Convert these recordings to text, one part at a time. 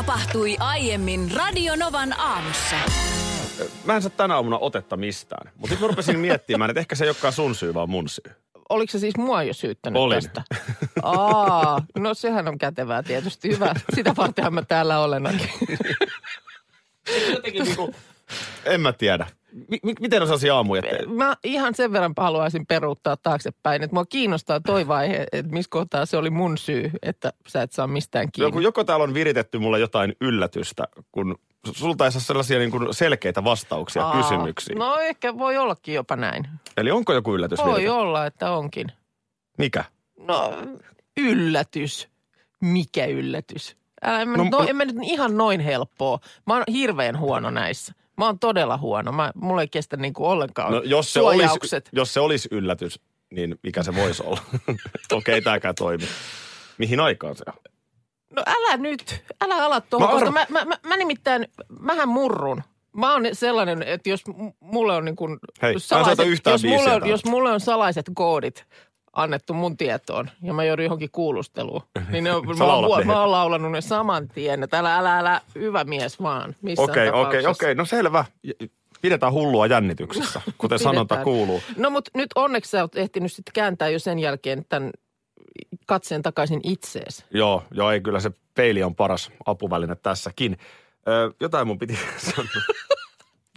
Tapahtui aiemmin Radionovan aamussa. Mä en saa tänä aamuna otetta mistään. Mutta nyt mä rupesin miettimään, että ehkä se ei olekaan sun syy, vaan mun syy. Oliko se siis mua jo syyttänyt Olin. tästä? Aa, no sehän on kätevää tietysti. Hyvä. Sitä vartenhan mä täällä olen. Jotenkin niinku, en mä tiedä. M- miten osasi aamuja tehdä? Mä ihan sen verran haluaisin peruuttaa taaksepäin, että mua kiinnostaa toi vaihe, että missä kohtaa se oli mun syy, että sä et saa mistään kiinni. Joku, joko täällä on viritetty mulle jotain yllätystä, kun sulta ei saa sellaisia niin kuin selkeitä vastauksia Aa, kysymyksiin. No ehkä voi ollakin jopa näin. Eli onko joku yllätys Voi viritetty? olla, että onkin. Mikä? No, yllätys. Mikä yllätys? Älä, en, mä No, no, no, no- en mä nyt ihan noin helppoa. Mä oon hirveän huono näissä. Mä oon todella huono. Mä, mulla ei kestä niinku ollenkaan No, jos, se olisi, suojaukset. jos se olisi yllätys, niin mikä se voisi olla? Okei, okay, tämäkään toimi. Mihin aikaan se on? No älä nyt, älä ala tuohon, Mä koska mä, mä, mä, mä nimittäin, mähän murrun. Mä oon sellainen, että jos mulle on niin kuin Hei, yhtään jos, mulle on, jos mulle on salaiset koodit annettu mun tietoon ja mä joudun johonkin kuulusteluun, niin ne on, mä, oon, huo- mä oon laulannut ne saman tien. Että älä, älä, älä, hyvä mies vaan. missään Okei, okei, okei. No selvä. Pidetään hullua jännityksessä, kuten sanonta Pidetään. kuuluu. No mutta nyt onneksi sä oot ehtinyt sitten kääntää jo sen jälkeen tämän katseen takaisin itseesi. Joo, joo, ei kyllä se peili on paras apuväline tässäkin. Ö, jotain mun piti sanoa.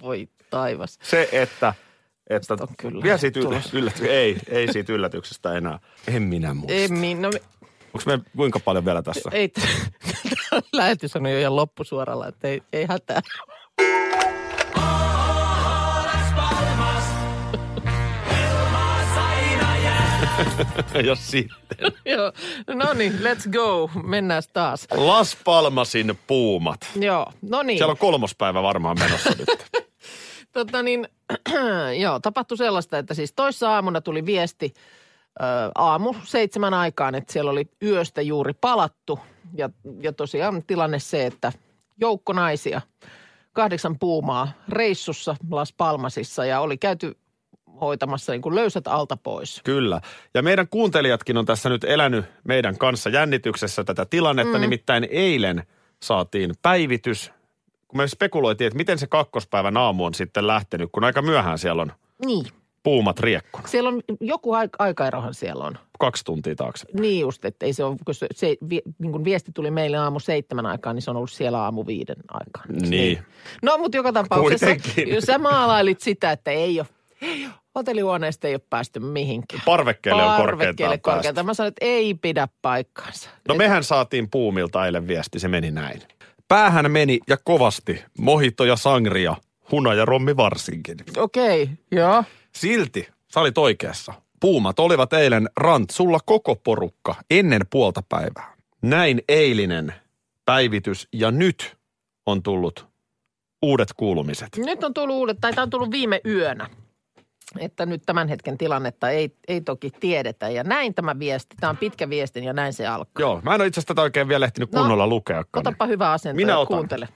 Voi taivas. Se, että, että on kyllä vielä siitä tulossa. yl- ylläty- ei, ei siitä yllätyksestä enää. En minä muista. Ei, min- no, Onko me kuinka paljon vielä tässä? ei, lähetys on jo ihan loppusuoralla, että ei, ei hätää. Jos sitten. Joo, no niin, let's go. Mennään taas. Las Palmasin puumat. Joo, no niin. Siellä on kolmospäivä varmaan menossa nyt. Tota niin, joo, tapahtui sellaista, että siis toissa aamuna tuli viesti ö, aamu seitsemän aikaan, että siellä oli yöstä juuri palattu. Ja, ja tosiaan tilanne se, että joukko naisia, kahdeksan puumaa reissussa Las Palmasissa ja oli käyty hoitamassa niin kuin löysät alta pois. Kyllä. Ja meidän kuuntelijatkin on tässä nyt elänyt meidän kanssa jännityksessä tätä tilannetta. Mm. Nimittäin eilen saatiin päivitys, kun me spekuloitiin, että miten se kakkospäivän aamu on sitten lähtenyt, kun aika myöhään siellä on Niin, puumat riekkuna. siellä on joku aik- aikaerohan siellä on. Kaksi tuntia taakse. Niin just, että ei se ole, kun se, se vi, niin kuin viesti tuli meille aamu seitsemän aikaan, niin se on ollut siellä aamu viiden aikaan. Eiks Niin. No, mutta joka tapauksessa, Kuitenkin. jos sä maalailit sitä, että ei ole, ei ole hotellihuoneesta ei ole päästy mihinkään. Parvekkeelle on korkeintaan korkeintaan. Mä sanoin, että ei pidä paikkaansa. No mehän saatiin puumilta eilen viesti, se meni näin. Päähän meni ja kovasti mohito ja sangria, huna ja rommi varsinkin. Okei, okay, joo. Silti, sä olit oikeassa. Puumat olivat eilen rantsulla koko porukka ennen puolta päivää. Näin eilinen päivitys ja nyt on tullut uudet kuulumiset. Nyt on tullut uudet, tai tämä on tullut viime yönä. Että nyt tämän hetken tilannetta ei, ei toki tiedetä. Ja näin tämä viesti. Tämä on pitkä viesti ja näin se alkaa. Joo, mä en ole itse asiassa tätä oikein vielä ehtinyt No, kunnolla lukeakaan. Otapa hyvä asento Minä otan. kuuntele.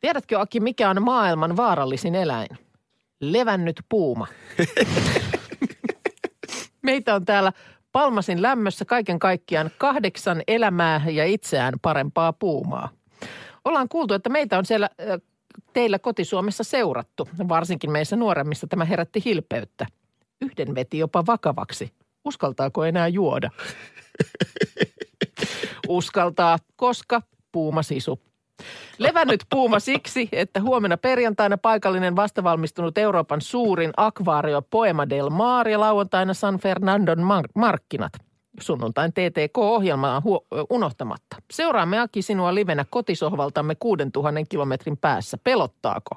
Tiedätkö Aki, mikä on maailman vaarallisin eläin? Levännyt puuma. Meitä on täällä Palmasin lämmössä kaiken kaikkiaan kahdeksan elämää ja itseään parempaa puumaa. Ollaan kuultu, että meitä on siellä teillä kotisuomessa seurattu. Varsinkin meissä nuoremmissa tämä herätti hilpeyttä. Yhden veti jopa vakavaksi. Uskaltaako enää juoda? Uskaltaa, koska puuma sisu. Levännyt puuma siksi, että huomenna perjantaina paikallinen vastavalmistunut Euroopan suurin akvaario Poema del Mar ja lauantaina San Fernandon mar- markkinat. Sunnuntain TTK-ohjelmaa unohtamatta. Seuraamme Aki sinua livenä kotisohvaltamme 6000 kilometrin päässä. Pelottaako?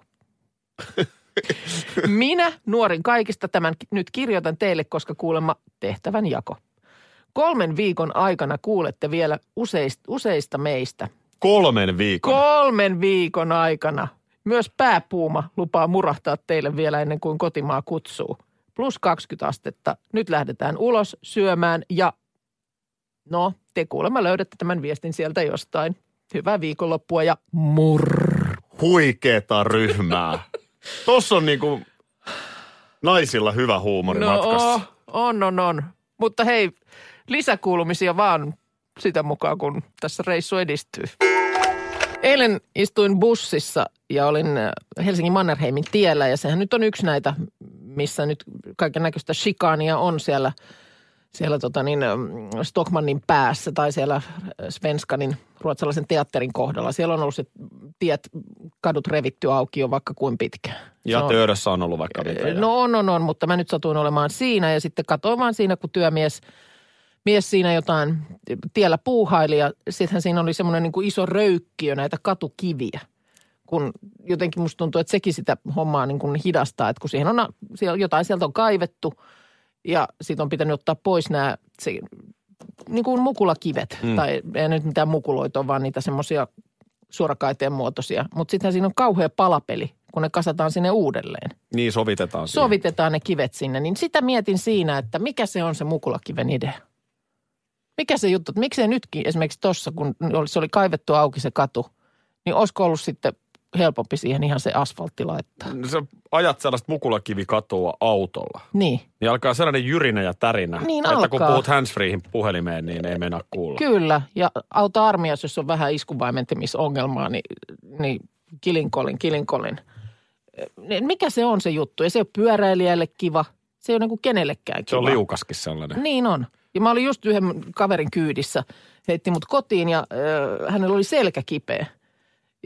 Minä, nuorin kaikista, tämän nyt kirjoitan teille, koska kuulemma tehtävän jako. Kolmen viikon aikana kuulette vielä useista, useista meistä. kolmen viikon. Kolmen viikon aikana. Myös pääpuuma lupaa murahtaa teille vielä ennen kuin kotimaa kutsuu. Plus 20 astetta. Nyt lähdetään ulos syömään ja no, te kuulemma löydätte tämän viestin sieltä jostain. Hyvää viikonloppua ja murr. Huikeeta ryhmää. Tossa on niinku naisilla hyvä huumori No matkassa. on, on, on. Mutta hei, lisäkuulumisia vaan sitä mukaan, kun tässä reissu edistyy. Eilen istuin bussissa ja olin äh, Helsingin Mannerheimin tiellä ja sehän nyt on yksi näitä, missä nyt kaiken näköistä shikaania on siellä, siellä tota niin, ähm, Stockmannin päässä tai siellä äh, Svenskanin ruotsalaisen teatterin kohdalla. Siellä on ollut se tiet, kadut revitty auki jo vaikka kuin pitkään. Ja Se on- töydössä on ollut vaikka mitä. ja- No on, on, on, mutta mä nyt satuin olemaan siinä ja sitten katsoin vaan siinä, kun työmies mies siinä jotain tiellä puuhaili ja sittenhän siinä oli semmoinen niin kuin iso röykkiö näitä katukiviä. Kun jotenkin musta tuntuu, että sekin sitä hommaa niin kuin hidastaa, että kun siihen on, siellä, jotain sieltä on kaivettu ja siitä on pitänyt ottaa pois nämä se, niin kuin mukulakivet. Mm. Tai ei nyt mitään mukuloita vaan niitä semmoisia suorakaiteen muotoisia. Mutta sittenhän siinä on kauhea palapeli, kun ne kasataan sinne uudelleen Niin sovitetaan siihen. sovitetaan ne kivet sinne, niin sitä mietin siinä, että mikä se on se mukulakiven idea. Mikä se juttu, että miksei nytkin esimerkiksi tuossa, kun oli- se oli kaivettu auki se katu, niin olisiko ollut sitten helpompi siihen ihan se asfaltti laittaa. Sä ajat sellaista mukulakivikatoa autolla. Niin, Niin alkaa sellainen jyrinä ja tärinä, Niin että kun alkaa. puhut handsfreehin puhelimeen, niin ei meinaa kuulla. kyllä. Ja auta armias, jos on vähän iskuvaimentamisongelmaa, niin, niin kilinkolin, kilinkolin. Niin Mikä se on se juttu? Ja se ei ole pyöräilijälle kiva. Se ei ole niin kenellekään kiva. Se on liukaskin sellainen. Niin on. Ja mä olin just yhden kaverin kyydissä, heitti mut kotiin ja äh, hänellä oli selkä kipeä.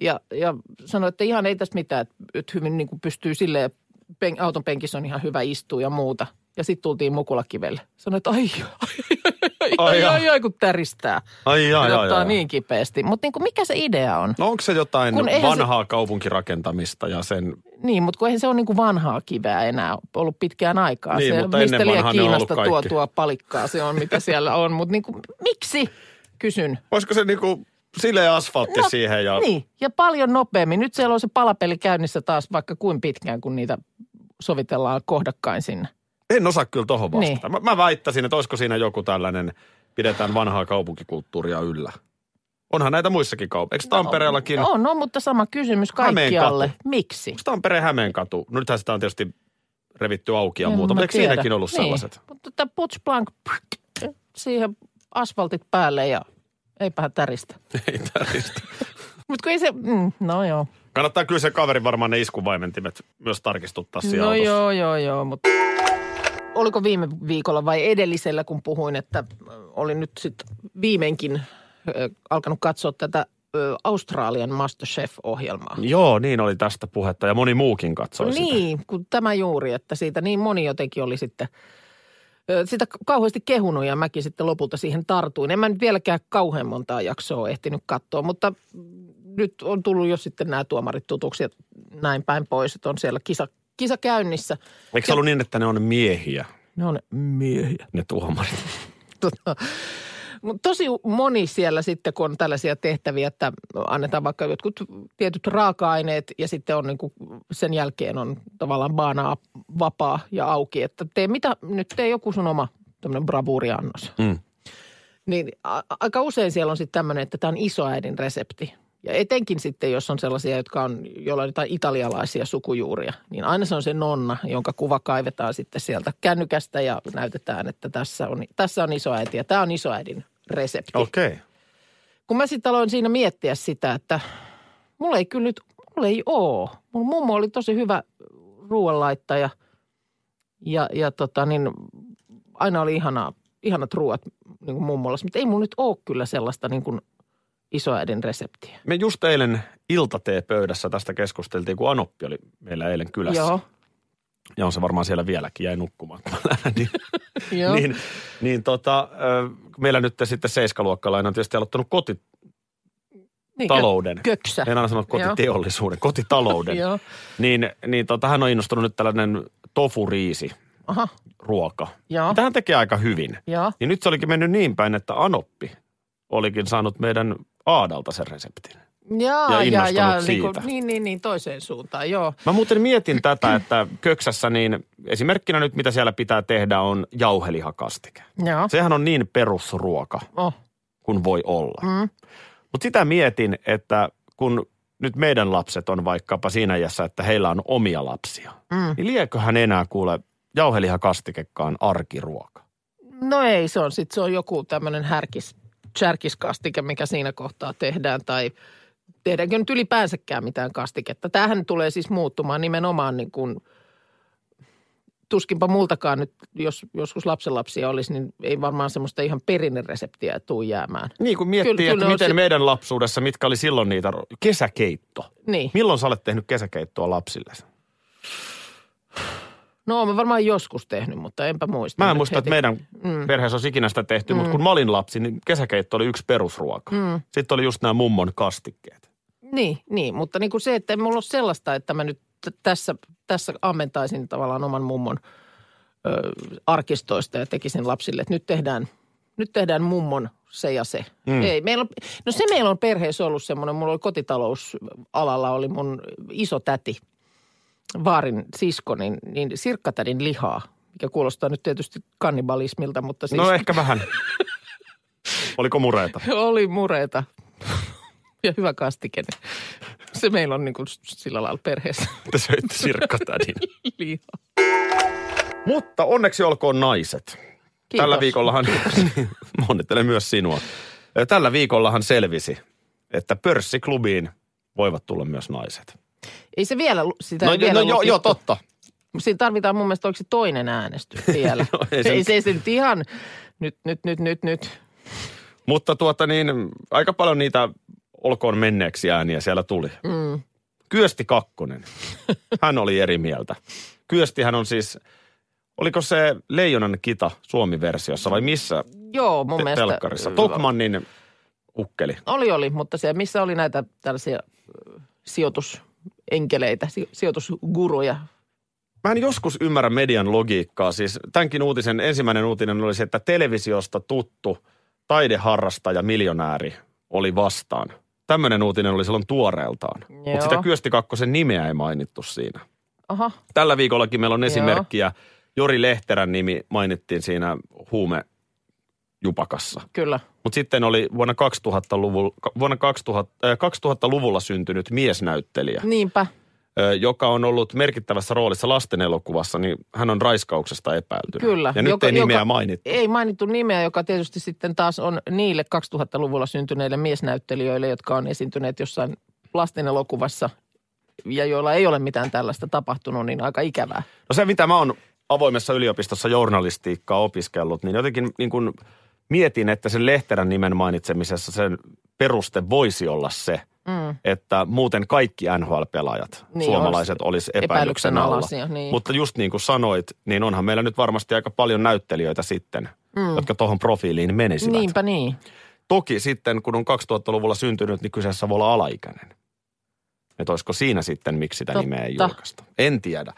Ja, ja sanoi, että ihan ei tässä mitään, että, hyvin niin kuin pystyy silleen, pen, auton penkissä on ihan hyvä istua ja muuta. Ja sitten tultiin Mukulakivelle. Sanoi, että ai, ai, ai, ai, ai, Ai, kun täristää. Ai, ai, ai, ai. niin kipeästi. Mutta niin kuin mikä se idea on? No onko se jotain Kun eihän se- vanhaa kaupunkirakentamista ja sen... Niin, mutta kun eihän se ole niin kuin vanhaa kiveä enää ollut pitkään aikaa. Niin, se mutta ne on Kiinasta tuotua palikkaa se on, mitä siellä on. Mutta niin kuin, miksi? Kysyn. Olisiko se niinku sileä asfaltti No, siihen ja... Niin, ja paljon nopeammin. Nyt siellä on se palapeli käynnissä taas vaikka kuin pitkään, kun niitä sovitellaan kohdakkain sinne. En osaa kyllä tohon vastata. Niin. Mä, mä väittäisin, että olisiko siinä joku tällainen, pidetään vanhaa kaupunkikulttuuria yllä. Onhan näitä muissakin kaupungeissa. Eikö Tampereellakin? On, no, mutta sama kysymys kaikkialle. Hämeenkatu. Miksi? Onko Tampereen Hämeenkatu? No nythän sitä on tietysti revitty auki ja En muuta, mutta eikö tiedä. siinäkin ollut niin. sellaiset? Mutta tämä putsplank, siihen asfaltit päälle ja eipähän täristä. Ei täristä. Mutta kun ei se, mm, no joo. Kannattaa kyllä se kaveri varmaan ne iskuvaimentimet myös tarkistuttaa siellä No autossa. joo, joo, joo, mutta oliko viime viikolla vai edellisellä, kun puhuin, että ö, olin nyt sitten viimeinkin ö, alkanut katsoa tätä ö, Australian Masterchef-ohjelmaa. Joo, niin oli tästä puhetta ja moni muukin katsoi sitä. Niin, kun tämä juuri, että siitä niin moni jotenkin oli sitten sitä kauheasti kehunut ja mäkin sitten lopulta siihen tartuin. En mä nyt vieläkään kauhean montaa jaksoa ehtinyt katsoa, mutta nyt on tullut jo sitten nämä tuomarit tutuksi ja näin päin pois, että on siellä kisa, kisa käynnissä. Eikö se ollut niin, että ne on miehiä, Ne on miehiä. ne tuomarit? Tota, tosi moni siellä sitten, kun on tällaisia tehtäviä, että annetaan vaikka jotkut tietyt raaka-aineet ja sitten on niin kuin sen jälkeen on tavallaan baanaa vapaa ja auki, että tee mitä, nyt tee joku sun oma tämmöinen bravuuriannos. Mm. Niin a- aika usein siellä on sitten tämmöinen, että tämä on isoäidin resepti. Ja etenkin sitten, jos on sellaisia, jotka on, joilla on jotain italialaisia sukujuuria, niin aina se on se nonna, jonka kuva kaivetaan sitten sieltä kännykästä ja näytetään, että tässä on, tässä on isoäiti ja tämä on isoäidin resepti. Okei. Okay. Kun mä sitten aloin siinä miettiä sitä, että mulla ei kyllä nyt, mulla ei oo. Mun mummo oli tosi hyvä ruoanlaittaja ja, ja tota niin, aina oli ihana, ihanat ruoat niin kuin mummolassa, mutta ei mulla nyt ole kyllä sellaista niin kuin isoäidin reseptiä. Me just eilen iltateepöydässä tästä keskusteltiin, kun Anoppi oli meillä eilen kylässä. Joo, Ja on se varmaan siellä vieläkin, jäi nukkumaan kun joo. niin, niin tota, meillä nyt sitten seiskaluokkalainen on tietysti aloittanut niin, kotitalouden. kö- Köksä. En aina sano kotiteollisuuden, kotitalouden. Joo. niin niin tota, hän on innostunut nyt tällainen tofuriisi Aha, ruoka. joo, Tähän tekee aika hyvin. joo. Niin nyt se olikin mennyt niin päin, että Anoppi olikin saanut meidän Aadalta sen reseptin. Jaa, Ja innostunut ja niin, siitä. kuin, niin, niin, niin, toiseen suuntaan, joo. Mä muuten mietin tätä, että köksässä niin esimerkkinä nyt mitä siellä pitää tehdä on jauhelihakastike. Joo, Sehän on niin perusruoka oh. kuin voi olla. Mm. Mutta sitä mietin, että kun nyt meidän lapset on vaikkapa siinä iässä, että heillä on omia lapsia, Mm. niin lieköhän enää kuule jauhelihakastikekaan arkiruoka. No ei, se on sitten se on joku tämmöinen härkis, särkiskastike, mikä siinä kohtaa tehdään tai tehdäänkö nyt ylipäänsäkään mitään kastiketta. Tämähän tulee siis muuttumaan nimenomaan niin kuin, tuskinpa multakaan nyt, jos joskus lapsenlapsia olisi, niin ei varmaan semmoista ihan perinnereseptiä tuu jäämään. Niin kun miettii, Kyllä- että kyllä miten se- meidän lapsuudessa, mitkä oli silloin niitä, kesäkeitto. Niin. Milloin sä olet tehnyt kesäkeittoa lapsille? No mä varmaan joskus tehnyt, mutta enpä muista. Mä en muista, että heti. meidän Mm. perheessä olisi ikinä sitä tehty, mutta kun mä olin lapsi, niin kesäkeitto oli yksi perusruoka. Mm. Sitten oli just nämä mummon kastikkeet. Niin, niin, mutta niin kuin se, että ei mulla ole sellaista, että mä nyt tässä, tässä ammentaisin tavallaan oman mummon ö, arkistoista ja tekisin lapsille, että nyt tehdään, nyt tehdään mummon se ja se. Mm. Ei, meillä on, no se meillä on perheessä ollut semmoinen, mulla oli kotitalousalalla oli mun iso täti, vaarin sisko, niin, niin sirkkatädin lihaa, mikä kuulostaa nyt tietysti kannibalismilta, mutta siis No ehkä vähän. Oliko mureita? oli mureita ja hyvä kastike. Se meillä on niin kuin sillä lailla perheessä Te söitte sirkkatädin. lihaa. Mutta onneksi olkoon naiset. Kiitos. Tällä viikollahan, onnittelen myös sinua. Tällä viikollahan selvisi, että pörssiklubiin voivat tulla myös naiset. Ei se vielä, sitä No, ei vielä no joo, joo, totta. Siinä tarvitaan mun mielestä, oliko se toinen äänestys vielä? No, ei se ei, se, se nyt ihan, nyt, nyt, nyt, nyt, nyt. Mutta tuota niin, aika paljon niitä olkoon menneeksi ääniä siellä tuli. Mm. Kyösti Kakkonen. Hän oli eri mieltä. Kyöstihän on siis, oliko se Leijonan kita Suomi-versiossa vai missä Joo, mun te- mielestä. telkkarissa? Tokmannin ukkeli. Oli, oli, mutta se, missä oli näitä tällaisia ö, si- sijoitusguruja. Mä en joskus ymmärrä median logiikkaa. Siis tämänkin uutisen ensimmäinen uutinen oli se, että televisiosta tuttu taideharrastaja miljonääri oli vastaan. Tämmöinen uutinen oli silloin tuoreeltaan. Mutta Joo. sitä Kyösti Kakkosen nimeä ei mainittu siinä. Aha, Tällä viikollakin meillä on esimerkkiä. Jori Lehterän nimi mainittiin siinä huume jupakassa. kyllä. Mutta sitten oli vuonna 2000-luvulla, vuonna 2000, äh, 2000-luvulla syntynyt miesnäyttelijä, Niinpä. joka on ollut merkittävässä roolissa lasten elokuvassa, niin hän on raiskauksesta epäiltynä. Kyllä. Ja nyt Joka- ei nimeä joka- mainittu. Ei mainittu nimeä, joka tietysti sitten taas on niille 2000-luvulla syntyneille miesnäyttelijöille, jotka on esiintyneet jossain lasten elokuvassa ja joilla ei ole mitään tällaista tapahtunut, niin aika ikävää. No se, mitä mä oon avoimessa yliopistossa journalistiikkaa opiskellut, niin jotenkin niin kuin mietin, että sen Lehterän nimen mainitsemisessa sen peruste voisi olla se, Mm. että muuten kaikki NHL-pelaajat, Niin, suomalaiset, olisi epäilyksen epäilyksen alla. niin. Mutta just niin kuin sanoit, niin onhan meillä nyt varmasti aika paljon näyttelijöitä sitten, mm. jotka tuohon profiiliin menisivät. Niinpä niin. Toki sitten, kun on 2000-luvulla syntynyt, niin kyseessä voi olla alaikäinen. Että olisiko siinä sitten, miksi sitä Totta. nimeä ei julkaista. En tiedä.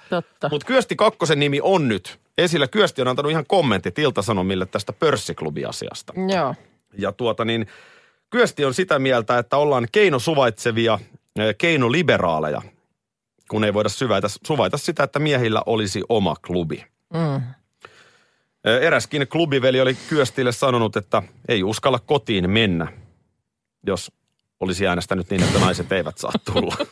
Mutta Kyösti Kakkosen nimi on nyt esillä. Kyösti on antanut ihan kommentit Ilta-Sanomille tästä pörssiklubiasiasta. Joo. Ja tuota niin, Kyösti on sitä mieltä, että ollaan keinosuvaitsevia, eh, keinoliberaaleja, kun ei voida syväitä, suvaita sitä, että miehillä olisi oma klubi. Mm. Eh, Eräskin klubiveli oli Kyöstille sanonut, että ei uskalla kotiin mennä, jos olisi äänestänyt niin, että naiset eivät saa tulla.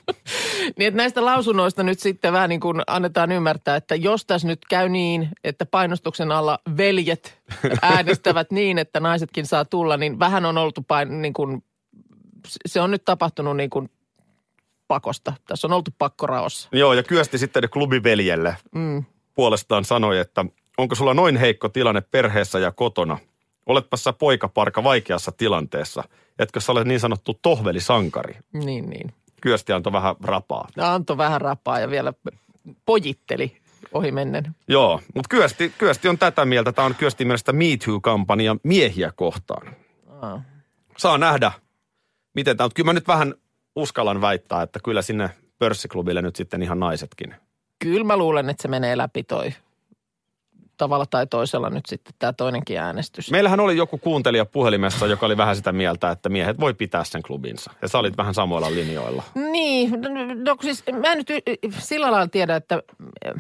Niin, että näistä lausunnoista nyt sitten vähän niin kuin annetaan ymmärtää, että jos tässä nyt käy niin, että painostuksen alla veljet äänestävät niin, että naisetkin saa tulla, niin vähän on oltu pain, niin kuin, se on nyt tapahtunut niin kuin pakosta. Tässä on oltu pakkoraossa. Joo, ja Kyösti sitten klubiveljelle Mm. puolestaan sanoi, että onko sulla noin heikko tilanne perheessä ja kotona? Oletpa sä poikaparka vaikeassa tilanteessa. Etkö sä ole niin sanottu tohvelisankari? Niin, niin. Kyösti antoi vähän rapaa. Antoi vähän rapaa ja vielä pojitteli ohi mennen. Joo, mutta Kyösti, Kyösti on tätä mieltä. Tämä on Kyösti mielestä Me Too-kampanja miehiä kohtaan. Aa. Saa nähdä, miten tämä on. Kyllä mä nyt vähän uskallan väittää, että kyllä sinne pörssiklubille nyt sitten ihan naisetkin. Kyllä mä luulen, että se menee läpi toi tavalla tai toisella nyt sitten tämä toinenkin äänestys. Meillähän oli joku kuuntelija puhelimessa, joka oli vähän sitä mieltä, että miehet voi pitää sen klubinsa. Ja sä olit vähän samoilla linjoilla. Niin, no siis mä en nyt sillä lailla tiedä, että eh,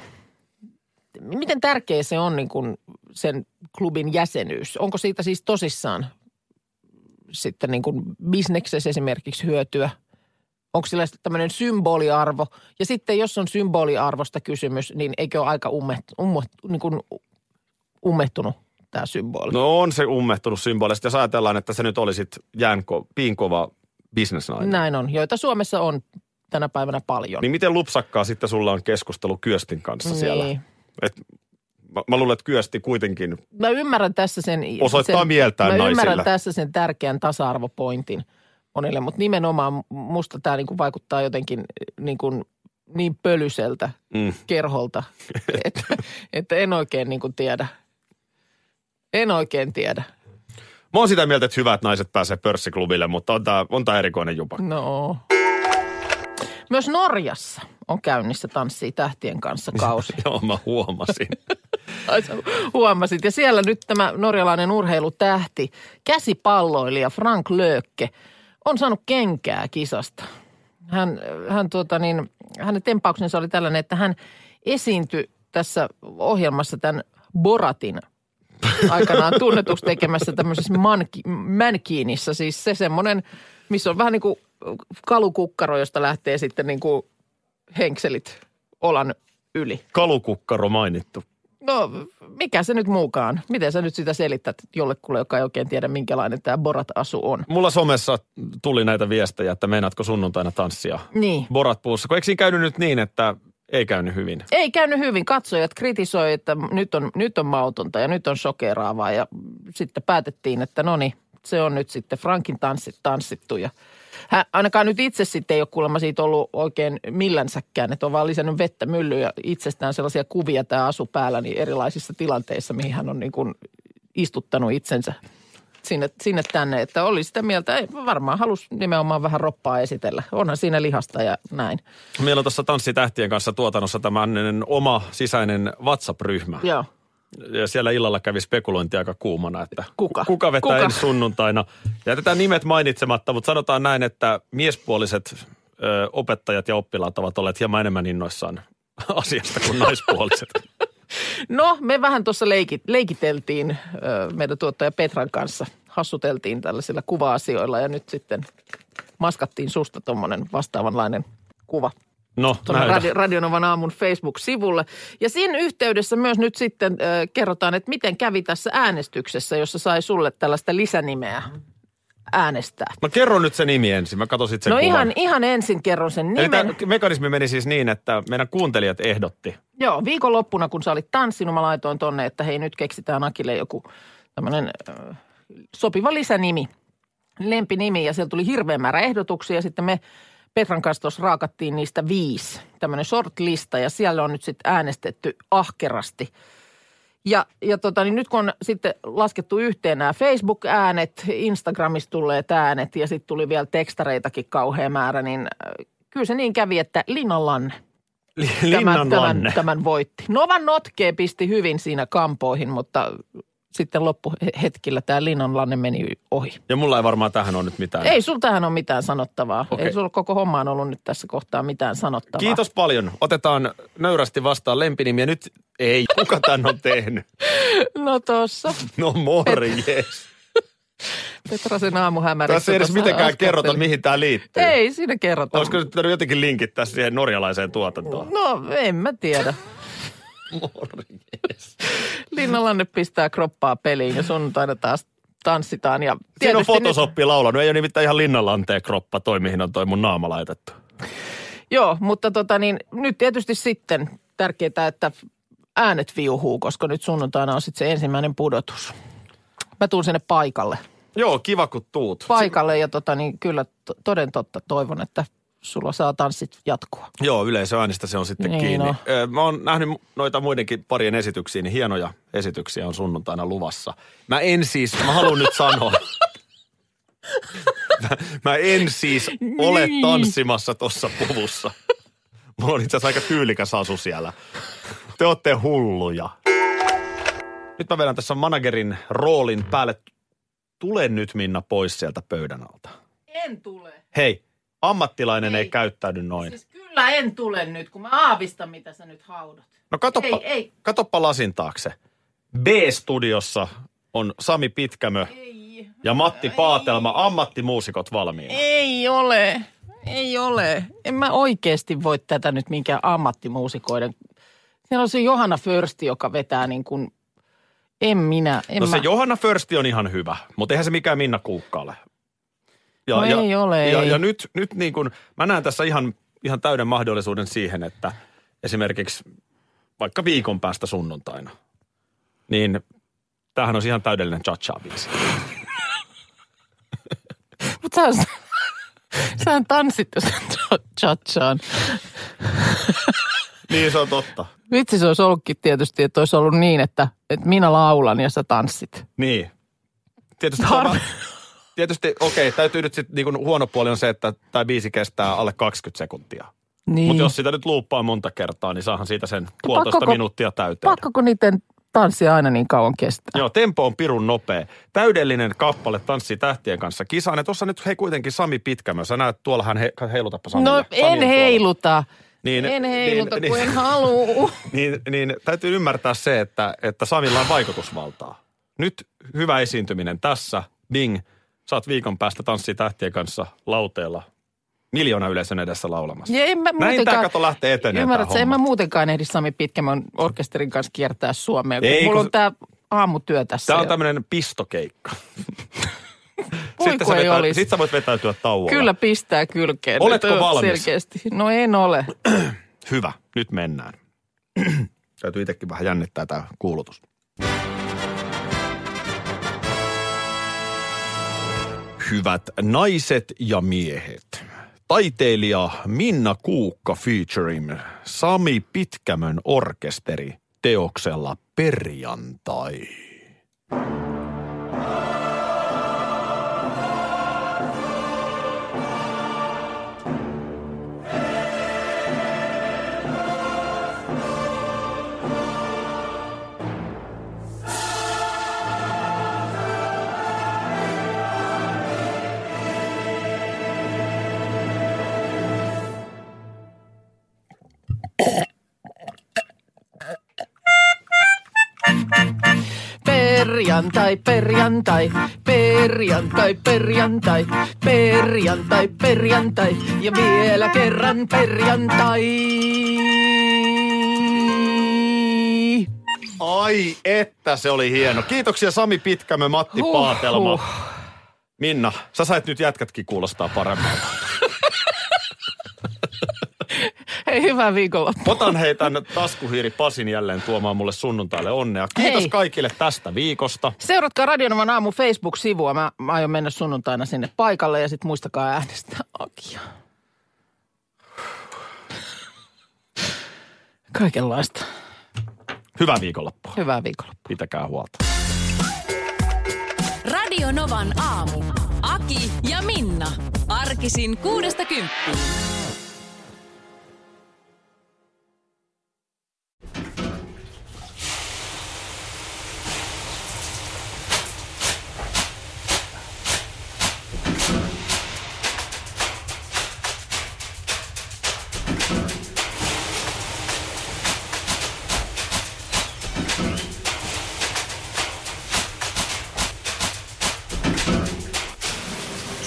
miten tärkeä se on niin kuin sen klubin jäsenyys. Onko siitä siis tosissaan sitten niin kuin bisneksessä esimerkiksi hyötyä? Onko sillä tämmöinen symboliarvo? Ja sitten jos on symboliarvosta kysymys, niin eikö ole aika ummet, ummet, niin kuin ummehtunut tämä symboli? No on se ummehtunut symbolisesti. Jos ajatellaan, että se nyt olisit jäänko, piinkova bisnesnainen. Näin on, joita Suomessa on tänä päivänä paljon. Niin miten lupsakkaa sitten sulla on keskustelu Kyöstin kanssa siellä? Niin. Et, mä, mä luulen, että Kyösti kuitenkin Mä ymmärrän tässä sen... Osoittaa sen, mieltään Mä naisille. ymmärrän tässä sen tärkeän tasa-arvopointin monille, mutta nimenomaan musta tämä niinku vaikuttaa jotenkin niinku niin pölyseltä Mm. kerholta, että, että en oikein niinku tiedä. En oikein tiedä. Mä oon sitä mieltä, että hyvät naiset pääsee pörssiklubille, mutta on tää, on tää erikoinen jupa. No. Myös Norjassa on käynnissä Tanssii tähtien kanssa kausi. Joo, mä huomasin. Ai sä huomasit. Ja siellä nyt tämä norjalainen urheilutähti, käsipalloilija Frank Löökke, on saanut kenkää kisasta. Hän, hän tuota niin, hänen tempauksensa oli tällainen, että hän esiintyi tässä ohjelmassa tämän Boratin aikanaan tunnetuksi tekemässä tämmöisessä manki, mankiinissa. Siis se semmoinen, missä on vähän niin kuin kalukukkaro, josta lähtee sitten niin kuin henkselit olan yli. Kalukukkaro mainittu. No, mikä se nyt muukaan? Miten sä nyt sitä selität jollekulle, joka ei oikein tiedä, minkälainen tämä Borat-asu on? Mulla somessa tuli näitä viestejä, että meinaatko sunnuntaina tanssia Niin. Borat puussa. Kun eikö siinä käynyt nyt niin, että ei käynyt hyvin? Ei käynyt hyvin. Katsojat kritisoi, että nyt on, nyt on mautonta ja nyt on shokeraavaa. Ja sitten päätettiin, että no niin, se on nyt sitten Frankin tanssit tanssittu. Ja hän, ainakaan nyt itse sitten ei ole kuulemma siitä ollut oikein millänsäkään, että on vaan lisännyt vettä myllyyn ja itsestään sellaisia kuvia tämä asu päällä niin erilaisissa tilanteissa, mihin hän on niin kuin istuttanut itsensä sinne, sinne tänne. Että oli sitä mieltä, ei, varmaan halusi nimenomaan vähän roppaa esitellä. Onhan siinä lihasta ja näin. Meillä on tuossa Tanssitähtien kanssa tuotannossa tämmöinen oma sisäinen WhatsApp-ryhmä. Joo. Ja siellä illalla kävi spekulointi aika kuumana, että Kuka? kuka vetää Kuka? ensi sunnuntaina. Jätetään nimet mainitsematta, mutta sanotaan näin, että miespuoliset ö, opettajat ja oppilaat ovat olleet hieman enemmän innoissaan asiasta kuin naispuoliset. No, me vähän tuossa leikit, leikiteltiin ö, meidän tuottaja Petran kanssa. Hassuteltiin tällaisilla kuva-asioilla ja nyt sitten maskattiin susta tuommoinen vastaavanlainen kuva No, tuonne. Radio, Radionovan aamun Facebook-sivulle. Ja siinä yhteydessä myös nyt sitten ö, kerrotaan, että miten kävi tässä äänestyksessä, jossa sai sulle tällaista lisänimeä äänestää. No kerro nyt se nimi ensin, mä katson sit sen no kuvan. ihan, ihan ensin kerron sen Eli nimen. tämä mekanismi meni siis niin, että meidän kuuntelijat ehdotti. Joo, viikonloppuna kun sä olit tanssinut, mä laitoin tonne, että hei nyt keksitään Akille joku tämmöinen äh, sopiva lisänimi, lempinimi ja sieltä tuli hirveän määrä ehdotuksia ja sitten me Petran kanssa tuossa raakattiin niistä viisi, tämmöinen shortlista ja siellä on nyt sitten äänestetty ahkerasti. Ja, ja tota, niin nyt kun on sitten laskettu yhteen nämä Facebook-äänet, Instagramista tulleet äänet ja sitten tuli vielä tekstareitakin kauhea määrä, niin äh, kyllä se niin kävi, että Linnan Lanne Linnan tämän, tämän, tämän voitti. Novan Notke pisti hyvin siinä kampoihin, mutta sitten loppuhetkillä tämä Linnanlanne meni ohi. Ja mulla ei varmaan tähän ole nyt mitään. Ei sul tähän ole mitään sanottavaa. Okei. Ei sulla koko hommaan ollut nyt tässä kohtaa mitään sanottavaa. Kiitos paljon. Otetaan nöyrästi vastaan lempinimiä. Nyt ei, kuka tän on tehnyt? No tossa. No morjes. Petrasen aamuhämärissä. Tässä ei edes mitenkään kerrota, mihin tämä liittyy. Ei siinä kerrota. Olisiko nyt jotenkin linkittää siihen norjalaiseen tuotantoon? No en mä tiedä. Morjes. Pistää kroppaa peliin ja sunnuntaina taas tanssitaan. Ja Siinä on tietysti nyt- laulanut. Ei ole nimittäin ihan linnanlanteen kroppa toi, mihin on toi mun naama laitettu. Joo, mutta tota niin, nyt tietysti sitten tärkeää, että äänet viuhuu, koska nyt sunnuntaina on sitten se ensimmäinen pudotus. Mä tuun sinne paikalle. Joo, kiva kun tuut. Paikalle ja tota niin, kyllä to- toden totta toivon, että sulla saa tanssit jatkua. Joo, yleisöäänistä se on sitten Niin kiinni. Ö, Mä oon nähnyt noita muidenkin parien esityksiä, niin hienoja esityksiä on sunnuntaina luvassa. Mä en siis, mä haluan nyt sanoa. Mä, mä en siis ole Niin. tanssimassa tuossa puvussa. Mulla on itse asiassa aika tyylikäs asu siellä. Te ootte hulluja. Nyt mä vedän tässä managerin roolin päälle. Tule nyt Minna pois sieltä pöydän alta. En tule. Hei, ammattilainen ei, Ei. ei käyttäydy noin. Siis kyllä en tule nyt, kun mä aavistan, mitä sä nyt haudat. No katoppa, Ei, ei. katoppa lasin taakse. B-studiossa on Sami Pitkämö Ei. ja Matti Paatelma, ammattimuusikot valmiina. Ei ole. Ei ole. En mä oikeasti voi tätä nyt minkään ammattimuusikoiden. Siellä on se Johanna Försti, joka vetää niin kuin, en minä. En No se mä. Johanna Försti on ihan hyvä, mutta eihän se mikään Minna Kuukka ole. Ja, No ja, ei ole, Ja, ei. ja nyt, nyt niin kuin, mä näen tässä ihan, ihan täyden mahdollisuuden siihen, että esimerkiksi vaikka viikon päästä sunnuntaina, niin tämähän on ihan täydellinen cha biisi Mutta sä, sähän tanssit jo sen chatchaan. Niin se on totta. Vitsi se olisi ollutkin tietysti, että olisi ollut niin, että, että minä laulan ja sä tanssit. Niin. Tietysti, Harmi. tietysti okei, okay, täytyy nyt sitten niin huono puoli on se, että tämä biisi kestää alle 20 sekuntia. Niin. Mutta jos sitä nyt luuppaa monta kertaa, niin saahan siitä sen puolitoista pakkako- minuuttia täyteen. Pakkako niiden tanssia aina niin kauan kestää? Joo, tempo on pirun nopea. Täydellinen kappale Tanssi tähtien kanssa kisaan. Ja tuossa nyt hei kuitenkin Sami Pitkämö. Sä näet, tuolla hän he, heilutappa Samille. No Sami en tuolla. heiluta. Niin, en heiluta, niin, kun niin, en halua. niin, niin täytyy ymmärtää se, että, että Samilla on vaikutusvaltaa. Nyt hyvä esiintyminen tässä. Ding. Saat viikon päästä Tanssi tähtien kanssa lauteella miljoona yleisön edessä laulamassa. Ja en mä Näin tämä kato lähtee etenemään ymmärrät, en mä muutenkaan ehdi Sami Pitkämön orkesterin kanssa kiertää Suomea, kun Ei, mulla kun- on tää aamutyö tässä. Tämä on tämmöinen pistokeikka. Sitten, sä ei vetää, olisi. sit sä voit vetäytyä tauolla. Kyllä pistää kylkeen. Oletko Nyt valmis? Selkeästi. No en ole. Hyvä, nyt mennään. Täytyy itsekin vähän jännittää tämä kuulutus. Hyvät naiset ja miehet. Taiteilija Minna Kuukka featuring Sami Pitkämön orkesteri teoksella Perjantai. Perjantai, perjantai, perjantai, perjantai, perjantai, perjantai ja vielä kerran perjantai. Ai että se oli hieno. Kiitoksia Sami Pitkämö, Matti Huh, Paatelma. huh. Minna, sä sait nyt jätkätkin kuulostaa paremmalta. Hei, hyvää viikonloppua. Otan hei tämän taskuhiiri Pasin jälleen tuomaan mulle sunnuntaille onnea. Kiitos Hei. kaikille tästä viikosta. Seuratkaa Radionovan aamu Facebook-sivua. Mä, mä aion mennä sunnuntaina sinne paikalle ja sitten muistakaa äänestää Akia. Kaikenlaista. Hyvää viikonloppua. Hyvää viikonloppua. Pitäkää huolta. Radio Novan aamu. Aki ja Minna. Arkisin kuudesta kymppiin.